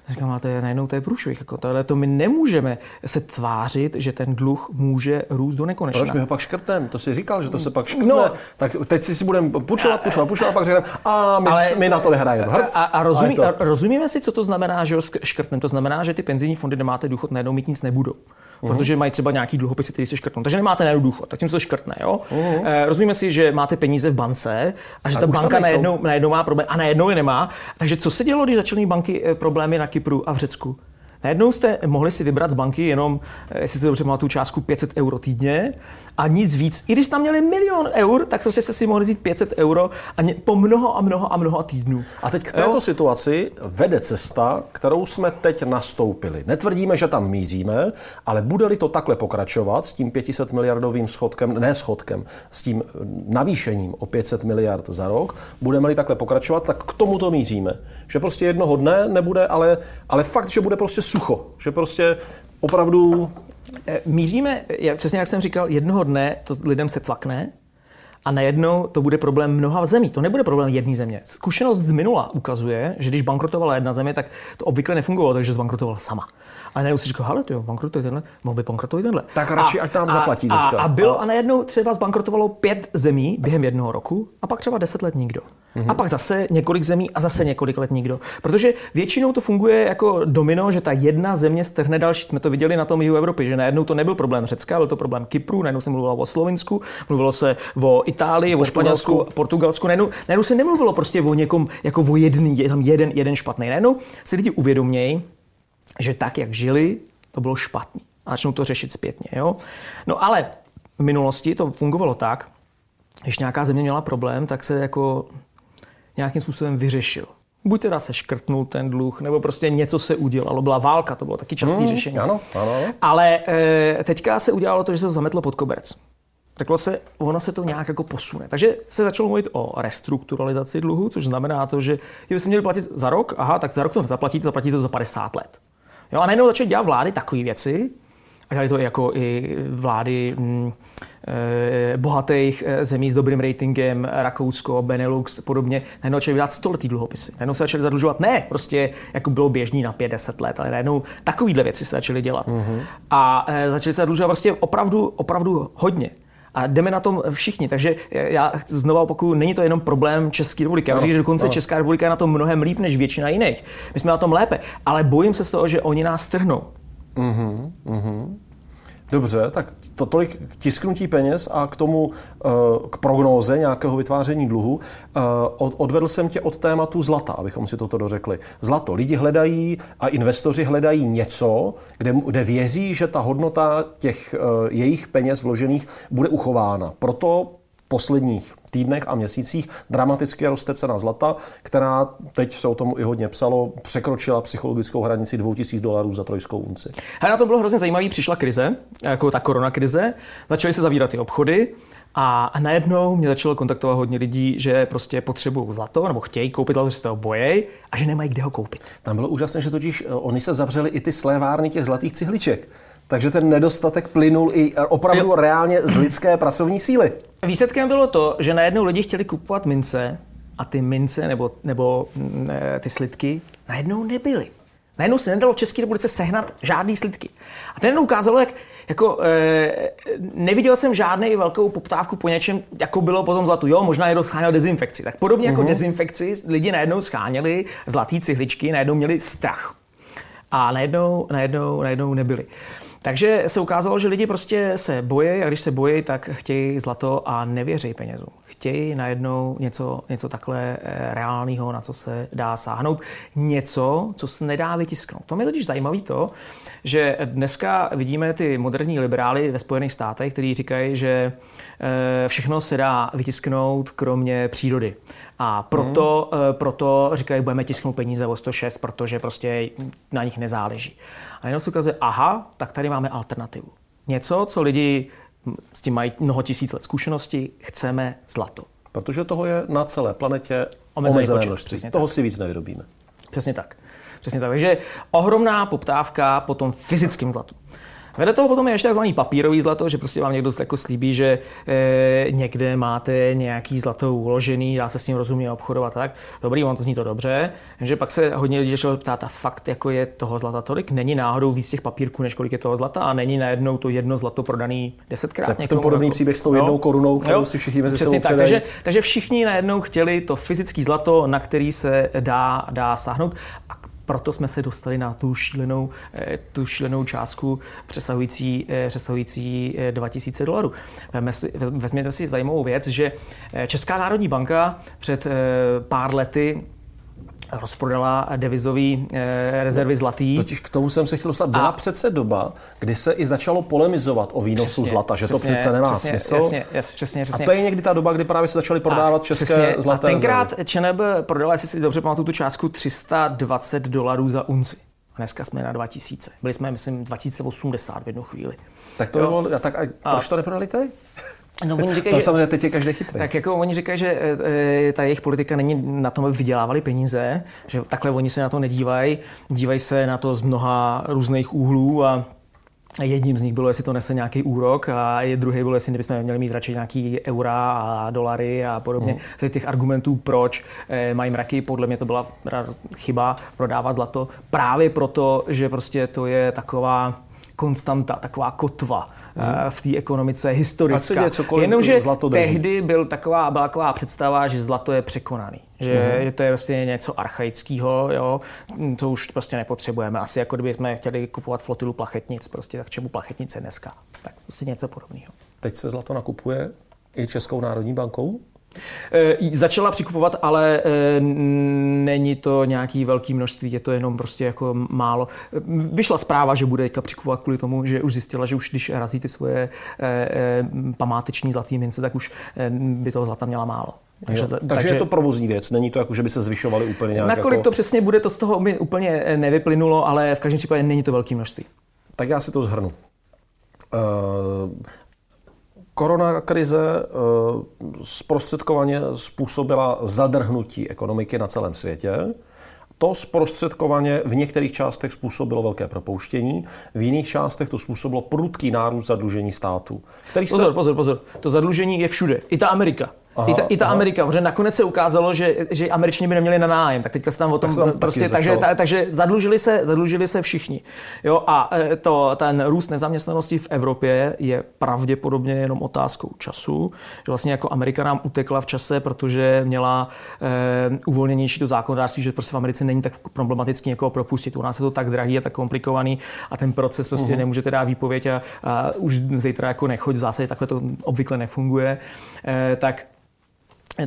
říkám, a to je najednou to je průšvih. Jako tohle to my nemůžeme se tvářit, že ten dluh může růst do nekonečna. Proč my ho pak škrtem? To si říkal, že to se pak škrtne. No, tak teď si, si budeme půjčovat, půjčovat, půjčovat a pak řekneme, a my, ale, my na to nehrajeme. Hrc, a, a, rozumí, to... a rozumíme si, co to znamená, že ho škrtneme? To znamená, že ty penzijní fondy, kde máte důchod, najednou mít nic nebudou uh-huh. protože mají třeba nějaký dluhopisy, který se škrtnou. Takže nemáte najednou důchod, tak tím se škrtne. Jo? Uh-huh. E, rozumíme si, že máte peníze v bance a že a ta banka najednou, najednou má problém a najednou je nemá. Takže co se dělo, když začaly banky eh, problémy na Kypru a v Řecku? Najednou jste mohli si vybrat z banky jenom, eh, jestli si dobře tu částku 500 euro týdně a nic víc. I když tam měli milion eur, tak prostě se si mohli vzít 500 euro a ně, po mnoho a mnoho a mnoho týdnů. A teď k této jo? situaci vede cesta, kterou jsme teď nastoupili. Netvrdíme, že tam míříme, ale bude-li to takhle pokračovat s tím 500 miliardovým schodkem, ne schodkem, s tím navýšením o 500 miliard za rok, budeme-li takhle pokračovat, tak k tomu to míříme. Že prostě jednoho dne nebude, ale, ale fakt, že bude prostě sucho. Že prostě opravdu Eh, míříme, jak, přesně jak jsem říkal, jednoho dne to lidem se cvakne a najednou to bude problém mnoha zemí. To nebude problém jedné země. Zkušenost z minula ukazuje, že když bankrotovala jedna země, tak to obvykle nefungovalo, takže zbankrotovala sama. A najednou si říkal, hele, ty bankrotuje tenhle, mohl by bankrotovat tenhle. Tak radši, a, ať tam zaplatí. A, a, a, bylo, a najednou třeba zbankrotovalo pět zemí během jednoho roku a pak třeba deset let nikdo. Mm-hmm. A pak zase několik zemí a zase několik let nikdo. Protože většinou to funguje jako domino, že ta jedna země strhne další. Jsme to viděli na tom jihu Evropy, že najednou to nebyl problém Řecka, byl to problém Kypru, najednou se mluvilo o Slovinsku, mluvilo se o Itálii, o Španělsku, Portugalsku. Najednou, najednou se nemluvilo prostě o někom jako o jedný, je tam jeden, jeden špatný. Najednou si lidi uvědomějí, že tak, jak žili, to bylo špatný. A začnou to řešit zpětně. Jo? No ale v minulosti to fungovalo tak, když nějaká země měla problém, tak se jako nějakým způsobem vyřešil. Buď teda se škrtnul ten dluh, nebo prostě něco se udělalo. Byla válka, to bylo taky častý hmm, řešení. Ano, ano. Ale e, teďka se udělalo to, že se to zametlo pod koberec. Takhle se, ono se to nějak jako posune. Takže se začalo mluvit o restrukturalizaci dluhu, což znamená to, že kdybyste měli platit za rok, aha, tak za rok to nezaplatíte, zaplatíte to za 50 let. Jo, a najednou začaly dělat vlády takové věci, a dělali to jako i vlády hm, eh, bohatých eh, zemí s dobrým ratingem, Rakousko, Benelux, podobně, najednou začali vydat stoletý dluhopisy. Najednou se začali zadlužovat ne prostě jako bylo běžný na 5-10 let, ale najednou takovýhle věci se začaly dělat. Mm-hmm. A eh, začali se zadlužovat prostě opravdu, opravdu hodně. A jdeme na tom všichni. Takže já znovu opakuju, není to jenom problém České republiky. Já no, že dokonce no. Česká republika je na tom mnohem líp než většina jiných. My jsme na tom lépe. Ale bojím se z toho, že oni nás trhnou. Uh-huh, uh-huh. Dobře, tak to tolik k tisknutí peněz a k tomu, eh, k prognóze nějakého vytváření dluhu. Eh, odvedl jsem tě od tématu zlata, abychom si toto dořekli. Zlato. Lidi hledají a investoři hledají něco, kde, kde věří, že ta hodnota těch eh, jejich peněz vložených bude uchována. Proto posledních týdnech a měsících dramaticky roste cena zlata, která, teď se o tom i hodně psalo, překročila psychologickou hranici 2000 dolarů za trojskou unci. A na to bylo hrozně zajímavé, přišla krize, jako ta korona krize, začaly se zavírat ty obchody, a najednou mě začalo kontaktovat hodně lidí, že prostě potřebují zlato nebo chtějí koupit zlato, že se toho bojejí a že nemají kde ho koupit. Tam bylo úžasné, že totiž eh, oni se zavřeli i ty slévárny těch zlatých cihliček. Takže ten nedostatek plynul i eh, opravdu jo. reálně z lidské pracovní síly. Výsledkem bylo to, že najednou lidi chtěli kupovat mince a ty mince nebo, nebo ne, mm, ty slitky najednou nebyly. Najednou se nedalo v České republice sehnat žádný slidky. A ten ukázalo, jak jako, e, neviděl jsem žádný velkou poptávku po něčem, jako bylo potom zlatu. Jo, možná někdo scháněl dezinfekci. Tak podobně uh-huh. jako mhm. dezinfekci lidi najednou scháněli zlatý cihličky, najednou měli strach. A najednou, najednou, najednou nebyli. Takže se ukázalo, že lidi prostě se bojí a když se bojí, tak chtějí zlato a nevěří penězům. Chtějí najednou něco, něco takhle eh, reálného, na co se dá sáhnout. Něco, co se nedá vytisknout. To mě totiž zajímavé to, že dneska vidíme ty moderní liberály ve Spojených státech, kteří říkají, že všechno se dá vytisknout, kromě přírody. A proto, hmm. proto říkají, budeme tisknout peníze o 106, protože prostě na nich nezáleží. A jenom se ukazuje, aha, tak tady máme alternativu. Něco, co lidi s tím mají mnoho tisíc let zkušenosti, chceme zlato. Protože toho je na celé planetě omezené, omezené množství. Toho tak. si víc nevyrobíme. Přesně tak. Přesně tak. Takže ohromná poptávka po tom fyzickém zlatu. Vede toho potom je ještě takzvaný papírový zlato, že prostě vám někdo jako slíbí, že e, někde máte nějaký zlato uložený, dá se s ním rozumně obchodovat tak. Dobrý, on to zní to dobře, že pak se hodně lidí začalo ptát, a fakt jako je toho zlata tolik, není náhodou víc těch papírků, než kolik je toho zlata a není najednou to jedno zlato prodaný desetkrát. Tak to podobný jako, příběh s tou jednou korunou, kterou jo, si všichni mezi sebou tak, takže, takže, všichni najednou chtěli to fyzické zlato, na který se dá, dá sáhnout. A proto jsme se dostali na tu šílenou, eh, tu šílenou částku přesahující, eh, přesahující 2000 eh, dolarů. Vezměte si zajímavou věc, že Česká národní banka před pár lety rozprodala devizový eh, rezervy zlatý. Totiž k tomu jsem se chtěl dostat. Byla a... přece doba, kdy se i začalo polemizovat o výnosu přesně, zlata, že přesně, to přece nemá přesně, smysl. Jasně, jasně, přesně, přesně. A to je někdy ta doba, kdy právě se začaly prodávat a, české přesně, zlaté A tenkrát ČNB prodala, jestli si dobře pamatuju, tu částku 320 dolarů za unci. A dneska jsme na 2000. Byli jsme, myslím, 2080 v jednu chvíli. Tak to bylo, a tak a, a proč to neprodali teď? No, oni říkají, to samozřejmě teď je každý chytrý. Tak jako oni říkají, že e, ta jejich politika není na tom, aby vydělávali peníze, že takhle oni se na to nedívají, dívají se na to z mnoha různých úhlů a Jedním z nich bylo, jestli to nese nějaký úrok a je druhý bylo, jestli bychom měli mít radši nějaký eura a dolary a podobně. Mm. těch argumentů, proč e, mají mraky, podle mě to byla chyba prodávat zlato. Právě proto, že prostě to je taková konstanta, taková kotva hmm. v té ekonomice historická. Jenomže tehdy byl taková, byla taková představa, že zlato je překonaný. Že, hmm. to je vlastně něco archaického, jo, to už prostě nepotřebujeme. Asi jako kdyby jsme chtěli kupovat flotilu plachetnic, prostě tak čemu plachetnice dneska. Tak prostě něco podobného. Teď se zlato nakupuje i Českou národní bankou? E, začala přikupovat, ale e, není to nějaký velký množství, je to jenom prostě jako málo. Vyšla zpráva, že bude přikupovat kvůli tomu, že už zjistila, že už když razí ty svoje e, památeční zlatý mince, tak už by toho zlata měla málo. Takže, takže, takže je to provozní věc, není to jako, že by se zvyšovaly úplně nějak Nakolik jako... to přesně bude, to z toho mi úplně nevyplynulo, ale v každém případě není to velké množství. Tak já si to zhrnu. Uh, Korona krize eh, zprostředkovaně způsobila zadrhnutí ekonomiky na celém světě. To zprostředkovaně v některých částech způsobilo velké propouštění, v jiných částech to způsobilo prudký nárůst zadlužení státu. Který pozor, se... pozor, pozor. To zadlužení je všude. I ta Amerika. Aha, I ta, i ta Amerika, protože nakonec se ukázalo, že, že Američani by neměli na nájem, tak teďka se tam o tom tak tam prostě, takže, ta, takže zadlužili se, zadlužili se všichni. Jo, a e, to, ten růst nezaměstnanosti v Evropě je pravděpodobně jenom otázkou času, že vlastně jako Amerika nám utekla v čase, protože měla e, uvolněnější to zákonodárství, že prostě v Americe není tak problematický někoho propustit. U nás je to tak drahý a tak komplikovaný a ten proces prostě uh-huh. nemůžete dát výpověď a, a už zítra jako nechoď, v zásadě takhle to obvykle nefunguje. E, tak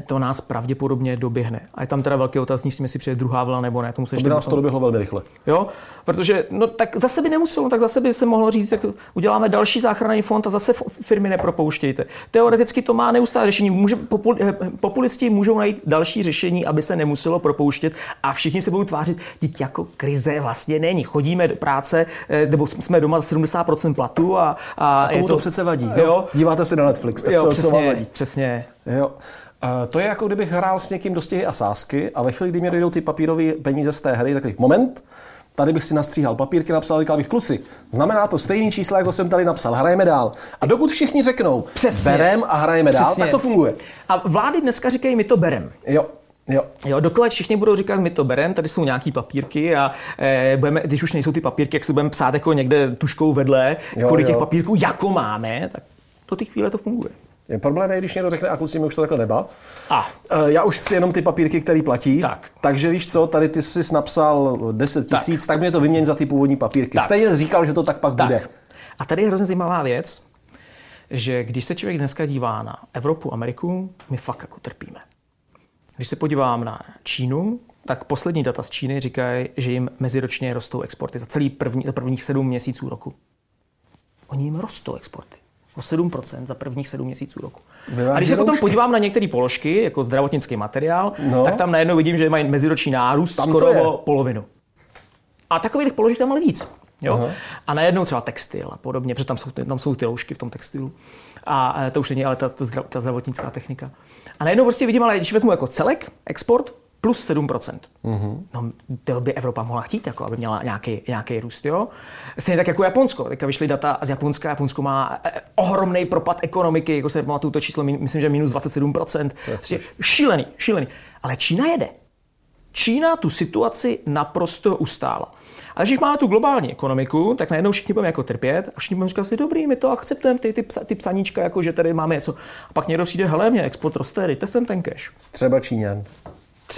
to nás pravděpodobně doběhne. A je tam teda velký otazník, jestli přijde druhá vlna nebo ne. To, to by nás to doběhlo velmi rychle. Jo, protože no, tak zase by nemuselo, tak zase by se mohlo říct, tak uděláme další záchranný fond a zase firmy nepropouštějte. Teoreticky to má neustále řešení. Může, popul, eh, populisti můžou najít další řešení, aby se nemuselo propouštět a všichni se budou tvářit, teď jako krize vlastně není. Chodíme do práce, eh, nebo jsme doma za 70% platu a, a, a je to, to přece vadí. Jo? Jo? Díváte se na Netflix, tak jo, co, přesně, co vám vadí? Přesně. Jo. To je jako kdybych hrál s někým dostihy a sásky a ve chvíli, kdy mě dojdou ty papírové peníze z té hry, řekli, moment, tady bych si nastříhal papírky, napsal, říkal bych, kluci, znamená to stejný číslo, jako jsem tady napsal, hrajeme dál. A dokud všichni řeknou, Přesně. berem a hrajeme Přesně. dál, tak to funguje. A vlády dneska říkají, my to berem. Jo. Jo. Jo, dokud všichni budou říkat, my to bereme, tady jsou nějaký papírky a e, budeme, když už nejsou ty papírky, jak si budeme psát jako někde tuškou vedle, jo, kolik jo. těch papírků jako máme, tak do té chvíle to funguje. Je problém je, když někdo řekne, a kluci, mi už to takhle neba. A. E, já už chci jenom ty papírky, které platí. Tak. Takže víš co, tady ty jsi napsal 10 tisíc, tak. tak mě to vyměň za ty původní papírky. Tak. Stejně říkal, že to tak pak tak. bude. A tady je hrozně zajímavá věc, že když se člověk dneska dívá na Evropu, Ameriku, my fakt jako trpíme. Když se podívám na Čínu, tak poslední data z Číny říkají, že jim meziročně rostou exporty za celý první, za prvních sedm měsíců roku. Oni jim rostou exporty o 7% za prvních 7 měsíců roku. A když se potom podívám na některé položky, jako zdravotnický materiál, no. tak tam najednou vidím, že mají meziroční nárůst tam skoro o polovinu. A takových položek tam ale víc. Jo? Aha. A najednou třeba textil a podobně, protože tam jsou, tam jsou ty loušky v tom textilu. A to už není ale ta, ta, ta zdravotnická technika. A najednou prostě vidím, ale když vezmu jako celek export, plus 7%. Mm-hmm. No, to by Evropa mohla chtít, jako, aby měla nějaký, nějaký růst. Jo? Stejně tak jako Japonsko. Teďka vyšly data z Japonska. Japonsko má eh, ohromný propad ekonomiky, jako se nepamatuju to číslo, myslím, že minus 27%. To je prostě šílený, šílený. Ale Čína jede. Čína tu situaci naprosto ustála. Ale když máme tu globální ekonomiku, tak najednou všichni budeme jako trpět a všichni budeme říkat si, dobrý, my to akceptujeme, ty, ty, ty psaníčka, jako že tady máme něco. A pak někdo přijde, hele, mě export roste, dejte sem ten cash. Třeba Číňan.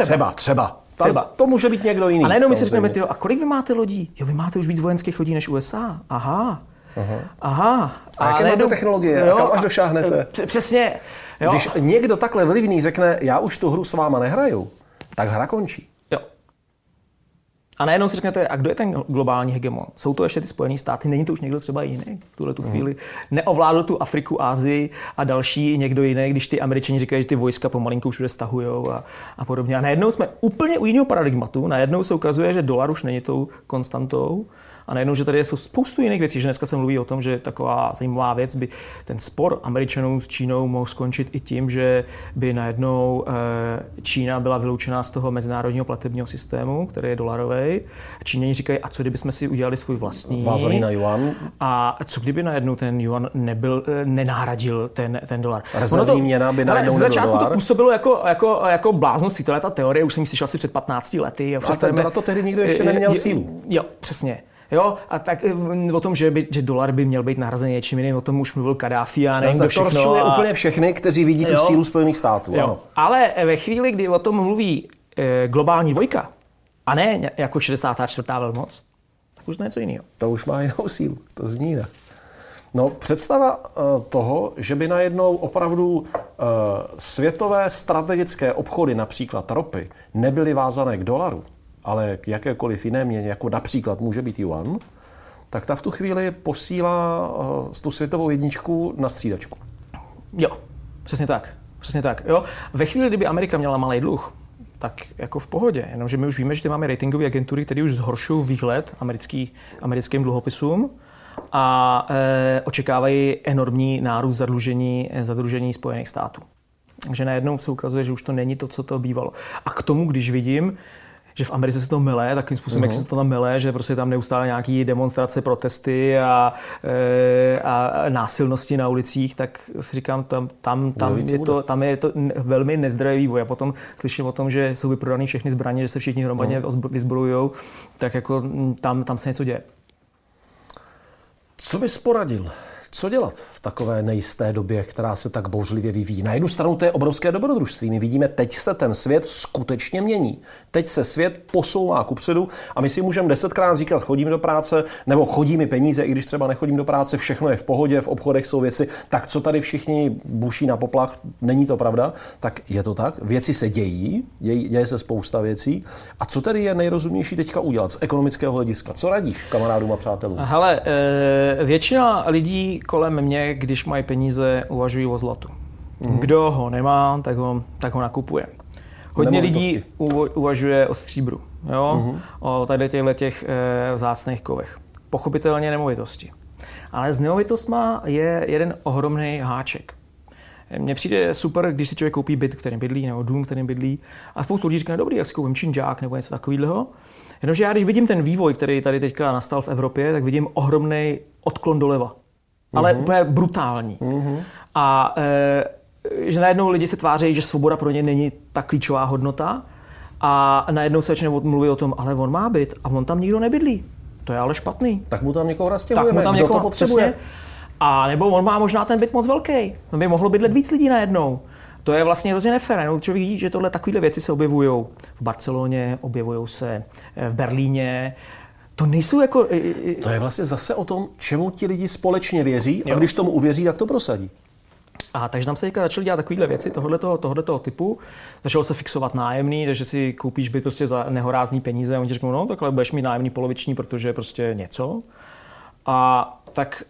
Třeba. Třeba, třeba. Třeba. To může být někdo jiný. A najednou my si řekneme, tyjo, a kolik vy máte lodí? Jo, vy máte už víc vojenských lodí než USA. Aha. Aha. Aha. A, a jaké máte technologie? Jo, kam až došáhnete? Přesně. Jo. Když někdo takhle vlivný řekne, já už tu hru s váma nehraju, tak hra končí. A najednou si řeknete, a kdo je ten globální hegemon? Jsou to ještě ty Spojené státy? Není to už někdo třeba jiný v tuhle tu mhm. chvíli? Neovládl tu Afriku, Ázii a další někdo jiný, když ty Američani říkají, že ty vojska pomalinku všude stahují a, a podobně. A najednou jsme úplně u jiného paradigmatu. Najednou se ukazuje, že dolar už není tou konstantou, a najednou, že tady je spoustu jiných věcí, že dneska se mluví o tom, že taková zajímavá věc by ten spor Američanů s Čínou mohl skončit i tím, že by najednou eh, Čína byla vyloučená z toho mezinárodního platebního systému, který je dolarový. Číňani říkají, a co kdyby jsme si udělali svůj vlastní? Vázaný na yuan. A co kdyby najednou ten yuan nebyl, eh, nenahradil ten, ten dolar? Rezervní to, měna by najednou ale začátku dolar. to působilo jako, jako, jako bláznost. Tohle ta teorie už jsem ji slyšel asi před 15 lety. A, a na to tehdy nikdo ještě neměl sílu. Jo, přesně. Jo, a tak eh, o tom, že, by, že dolar by měl být nahrazen něčím jiným, o tom už mluvil Kadáfi a nevím, kdo všechno. To a... úplně všechny, kteří vidí tu sílu Spojených států. Jo. Ano. Ale ve chvíli, kdy o tom mluví e, globální dvojka, a ne jako 64. velmoc, tak už to něco jiného. To už má jinou sílu, to zní jinak. No, představa uh, toho, že by najednou opravdu světové strategické obchody, například ropy, nebyly vázané k dolaru, ale k jakékoliv jiné měně, jako například může být yuan, tak ta v tu chvíli posílá uh, tu světovou jedničku na střídačku. Jo, přesně tak. Přesně tak. Jo. Ve chvíli, kdyby Amerika měla malý dluh, tak jako v pohodě. Jenomže my už víme, že ty máme ratingové agentury, které už zhoršují výhled americký, americkým dluhopisům a e, očekávají enormní nárůst zadlužení, zadlužení Spojených států. Takže najednou se ukazuje, že už to není to, co to bývalo. A k tomu, když vidím, že v Americe se to milé, takovým způsobem, uh-huh. jak se to tam milé, že prostě tam neustále nějaký demonstrace, protesty a, e, a násilnosti na ulicích, tak si říkám, tam, tam, tam, je, to, tam je to velmi nezdravý vývoj. A potom slyším o tom, že jsou vyprodány všechny zbraně, že se všichni hromadně uh-huh. vyzbrojují, tak jako tam, tam se něco děje. Co bys poradil Co dělat v takové nejisté době, která se tak bouřlivě vyvíjí? Na jednu stranu to je obrovské dobrodružství. My vidíme, teď se ten svět skutečně mění. Teď se svět posouvá kupředu a my si můžeme desetkrát říkat, chodím do práce, nebo chodí mi peníze, i když třeba nechodím do práce, všechno je v pohodě, v obchodech jsou věci. Tak co tady všichni buší na poplach, není to pravda? Tak je to tak. Věci se dějí, dějí, děje se spousta věcí. A co tedy je nejrozumnější teďka udělat z ekonomického hlediska? Co radíš kamarádům a přátelům? Hele, eh, většina lidí kolem mě, když mají peníze, uvažují o zlatu. Mm-hmm. Kdo ho nemá, tak ho, tak ho nakupuje. Hodně lidí uvažuje o stříbru, jo? Mm-hmm. o tady těchto těch e, vzácných kovech. Pochopitelně nemovitosti. Ale s nemovitostma je jeden ohromný háček. Mně přijde super, když si člověk koupí byt, kterým bydlí, nebo dům, kterým bydlí. A spoustu lidí říká, dobrý, jak si koupím činžák nebo něco takového. Jenomže já, když vidím ten vývoj, který tady teďka nastal v Evropě, tak vidím ohromný odklon doleva ale mm-hmm. úplně brutální. Mm-hmm. A e, že najednou lidi se tváří, že svoboda pro ně není ta klíčová hodnota a najednou se začne mluvit o tom, ale on má byt a on tam nikdo nebydlí. To je ale špatný. Tak mu tam někoho rastěhujeme, tak mu tam někoho, to potřebuje. Přesně. A nebo on má možná ten byt moc velký. To by mohlo bydlet víc lidí najednou. To je vlastně hrozně nefér. No, člověk vidí, že tohle takovéhle věci se objevují v Barceloně, objevují se v Berlíně, to nejsou jako... To je vlastně zase o tom, čemu ti lidi společně věří jo. a když tomu uvěří, tak to prosadí. A takže tam se teďka začaly dělat takovéhle věci tohoto, tohoto typu. Začalo se fixovat nájemný, takže si koupíš byt prostě za nehorázný peníze a oni ti řeknou, no takhle budeš mít nájemný poloviční, protože prostě něco. A tak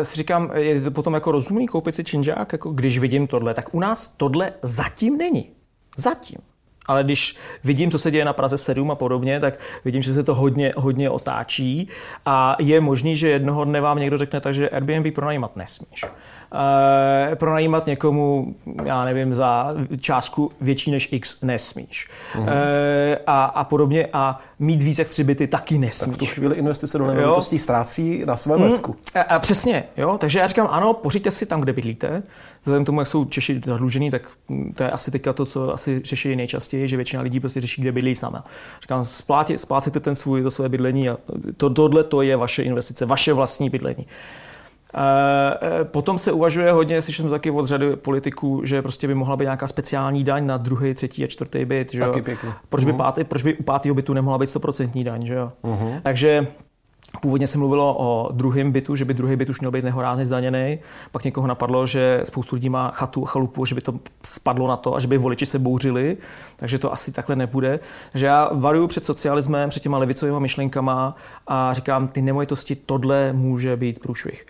e, si říkám, je to potom jako rozumný koupit si činžák, jako když vidím tohle, tak u nás tohle zatím není. Zatím ale když vidím, co se děje na Praze 7 a podobně, tak vidím, že se to hodně, hodně otáčí a je možný, že jednoho dne vám někdo řekne, takže Airbnb pronajímat nesmíš. Uh, pronajímat někomu, já nevím, za částku větší než X nesmíš. Uh-huh. Uh, a, a podobně. A mít víc jak tři byty taky nesmíš. Tak v tu chvíli investice do nemovitostí ztrácí na svém mm, A, a přesně, jo. Takže já říkám, ano, pořiďte si tam, kde bydlíte. Vzhledem k tomu, jak jsou Češi zadlužení, tak to je asi teďka to, co asi řeší nejčastěji, že většina lidí prostě řeší, kde bydlí sama. Říkám, splácíte ten svůj, to své bydlení a to, tohle to je vaše investice, vaše vlastní bydlení. Eh, potom se uvažuje hodně, slyšel jsem taky od řady politiků, že prostě by mohla být nějaká speciální daň na druhý, třetí a čtvrtý byt. Že taky pěkně. Proč, by uh-huh. pátý, proč by u pátého bytu nemohla být 100% daň, že jo? Uh-huh. Takže Původně se mluvilo o druhém bytu, že by druhý byt už měl být nehorázně zdaněný. Pak někoho napadlo, že spoustu lidí má chatu, chalupu, že by to spadlo na to a že by voliči se bouřili. Takže to asi takhle nebude. Takže já varuju před socialismem, před těma levicovými myšlenkama a říkám, ty nemovitosti, tohle může být průšvih.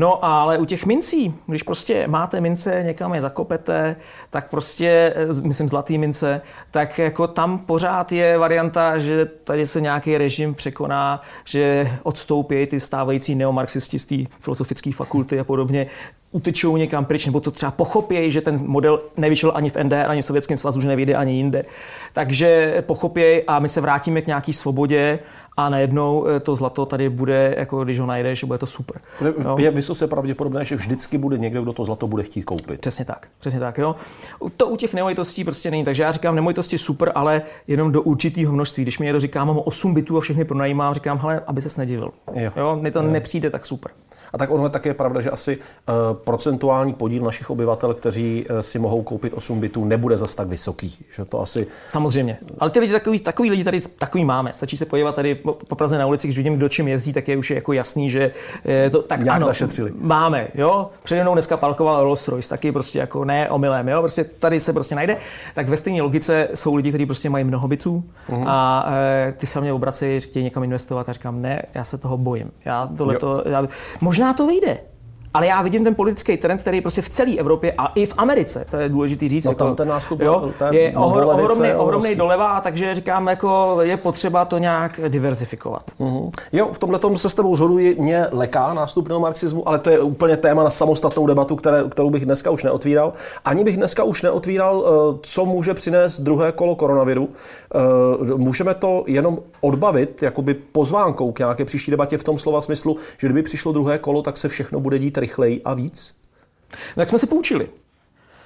No ale u těch mincí, když prostě máte mince, někam je zakopete, tak prostě, eh, myslím zlatý mince, tak jako tam pořád je varianta, že tady se nějaký režim překoná, že odstoupí ty stávající neomarxisti z té filozofické fakulty a podobně, utečou někam pryč, nebo to třeba pochopějí, že ten model nevyšel ani v NDR, ani v Sovětském svazu, že nevyjde ani jinde. Takže pochopějí a my se vrátíme k nějaký svobodě a najednou eh, to zlato tady bude, jako když ho najdeš, bude to super. Jo? Je vysoce pravděpodobné, že vždycky bude někdo, kdo to zlato bude chtít koupit. Přesně tak, přesně tak. Jo? To u těch nemovitostí prostě není. Takže já říkám, nemovitosti super, ale jenom do určitého množství. Když mi někdo říká, mám 8 bytů a všechny pronajímám, říkám, hele, aby se nedivil. Jo. Jo? Mně to jo. nepřijde tak super. A tak ono je také pravda, že asi uh, procentuální podíl našich obyvatel, kteří uh, si mohou koupit 8 bytů, nebude zas tak vysoký. Že to asi... Samozřejmě. Ale ty lidi, takový, takový lidi tady takový máme. Stačí se podívat tady po, po Praze na ulici, když vidím, kdo čím jezdí, tak je už jako jasný, že to tak Jak ano, našetřili. máme. Jo? Přede mnou dneska parkoval Rolls Royce, taky prostě jako ne omylem. Jo? Prostě tady se prostě najde. Tak ve stejné logice jsou lidi, kteří prostě mají mnoho bytů uh-huh. a e, ty se mě obracejí, chtějí někam investovat a říkám, ne, já se toho bojím. Já tohle to, já, možná to vyjde. Ale já vidím ten politický trend, který prostě v celé Evropě a i v Americe, to je důležité říct. No, tam jako, ten nástup jo, je ohr, ohromný, ohromný doleva, takže říkám, jako je potřeba to nějak diverzifikovat. Uh-huh. Jo, v tomhle tom se s tebou zhoduji, mě leká nástup neomarxismu, ale to je úplně téma na samostatnou debatu, které, kterou bych dneska už neotvíral. Ani bych dneska už neotvíral, eh, co může přinést druhé kolo koronaviru. Eh, můžeme to jenom odbavit jakoby pozvánkou k nějaké příští debatě v tom slova smyslu, že kdyby přišlo druhé kolo, tak se všechno bude dít rychleji a víc? Tak jsme se poučili.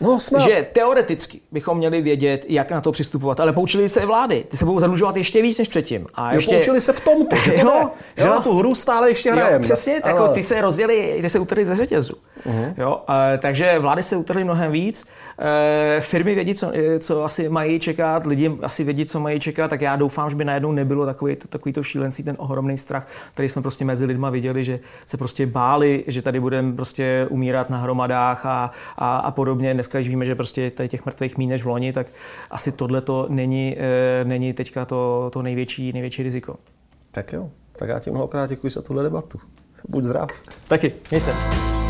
No, snad. že teoreticky bychom měli vědět, jak na to přistupovat, ale poučili se i vlády. Ty se budou zadlužovat ještě víc než předtím. A Jo, ještě... poučili se v tomto, že, to Jo, že jo. na tu hru stále ještě hrajeme. přesně, tak jako ty se rozjeli, ty se utrhli ze řetězu. Uh-huh. Jo, e, takže vlády se utrhly mnohem víc. E, firmy vědí, co, e, co asi mají čekat, lidi asi vědí, co mají čekat, tak já doufám, že by najednou nebylo takový, takový to šílenství, ten ohromný strach, který jsme prostě mezi lidma viděli, že se prostě báli, že tady budeme prostě umírat na hromadách a, a, a podobně. Dneska, když víme, že prostě tady těch mrtvých méně než v loni, tak asi tohle to není, e, není teďka to, to největší, největší riziko. Tak jo, tak já ti mnohokrát děkuji za tuhle debatu. Buď zdrav. Taky, měj se.